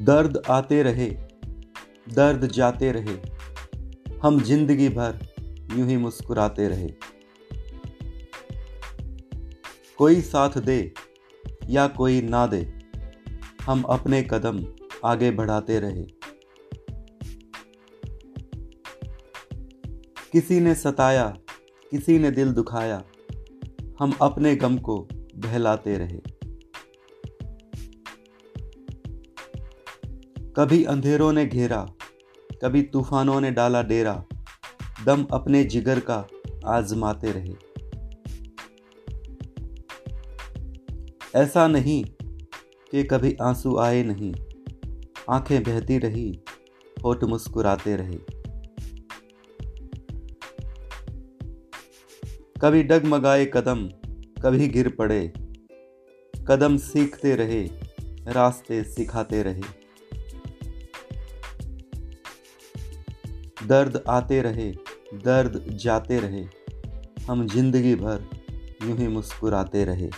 दर्द आते रहे, दर्द जाते रहे। हम ज़िंदगी भर यूँ ही मुस्कुराते रहे। कोई साथ दे या कोई ना दे, हम अपने कदम आगे बढ़ाते रहे। किसी ने सताया, किसी ने दिल दुखाया, हम अपने गम को बहलाते रहे। कभी अंधेरों ने घेरा, कभी तूफानों ने डाला डेरा, दम अपने जिगर का आजमाते रहे। ऐसा नहीं कि कभी आँसू आए नहीं, आँखें बहती रही, होठ मुस्कुराते रहे। कभी डगमगाए कदम, कभी गिर पड़े, कदम सीखते रहे, रास्ते सिखाते रहे। दर्द आते रहे दर्द जाते रहे। हम ज़िंदगी भर यूँ ही मुस्कुराते रहे।